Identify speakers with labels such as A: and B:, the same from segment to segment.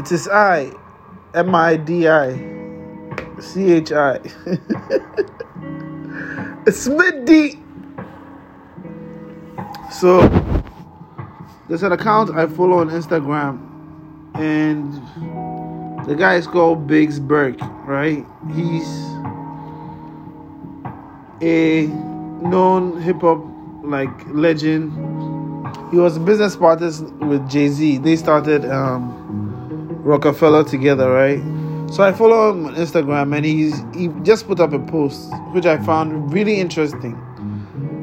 A: It is I, M I D I, C H I. It's midday. So there's an account I follow on Instagram, and the guy is called Biggs Burke, right? He's a known hip hop like legend. He was a business partners with Jay Z. They started um, Roc-A-Fella together, right? So I follow him on Instagram, and he's he just put up a post which I found really interesting.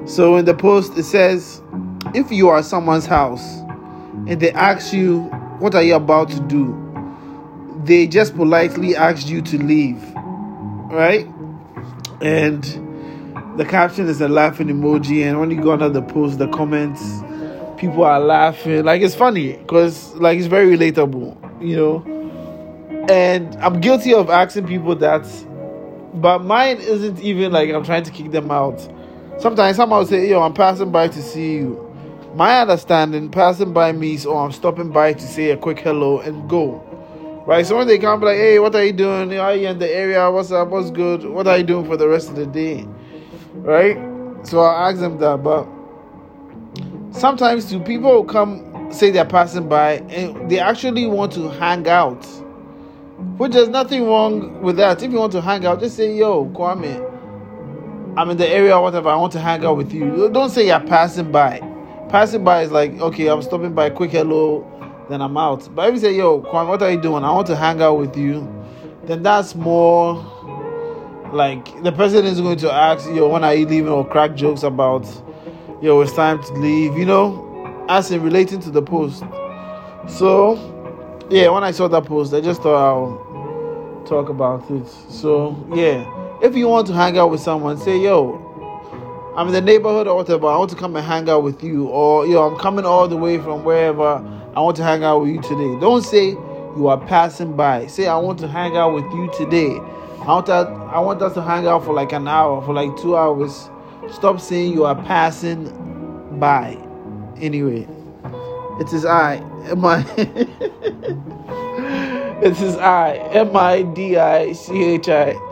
A: So in the post it says, if you are someone's house and they ask you what are you about to do, they just politely ask you to leave, right? And the caption is a laughing emoji, and when you go under the post, the comments, people are laughing. Like it's funny because like it's very relatable, you know and I'm guilty of asking people that, but mine isn't even like I'm trying to kick them out. Sometimes someone will say, Yo, I'm passing by to see you. My understanding, passing by means, oh, I'm stopping by to say a quick hello and go. Right? So when they come, like, Hey, what are you doing? Are you in the area? What's up? What's good? What are you doing for the rest of the day? Right? So I'll ask them that. But sometimes, too, people will come say they're passing by and they actually want to hang out which there's nothing wrong with that. If you want to hang out, just say, yo, Kwame, I'm in the area or whatever. I want to hang out with you. Don't say you're passing by. Passing by is like, okay, I'm stopping by, quick hello, then I'm out. But if you say, yo, Kwame, what are you doing? I want to hang out with you, then that's more like the person is going to ask, yo, when are you leaving, or crack jokes about, yo, it's time to leave, you know, as in relating to the post. So, yeah, when I saw that post, I just thought I'll talk about it. So, yeah, if you want to hang out with someone, say, yo, I'm in the neighborhood or whatever, I want to come and hang out with you. Or, yo, I'm coming all the way from wherever, I want to hang out with you today. Don't say you are passing by. Say, I want to hang out with you today. I want, that, I want us to hang out for like an hour, for like two hours. Stop saying you are passing by. Anyway, it is I. M I. it is I. M I D I C H I.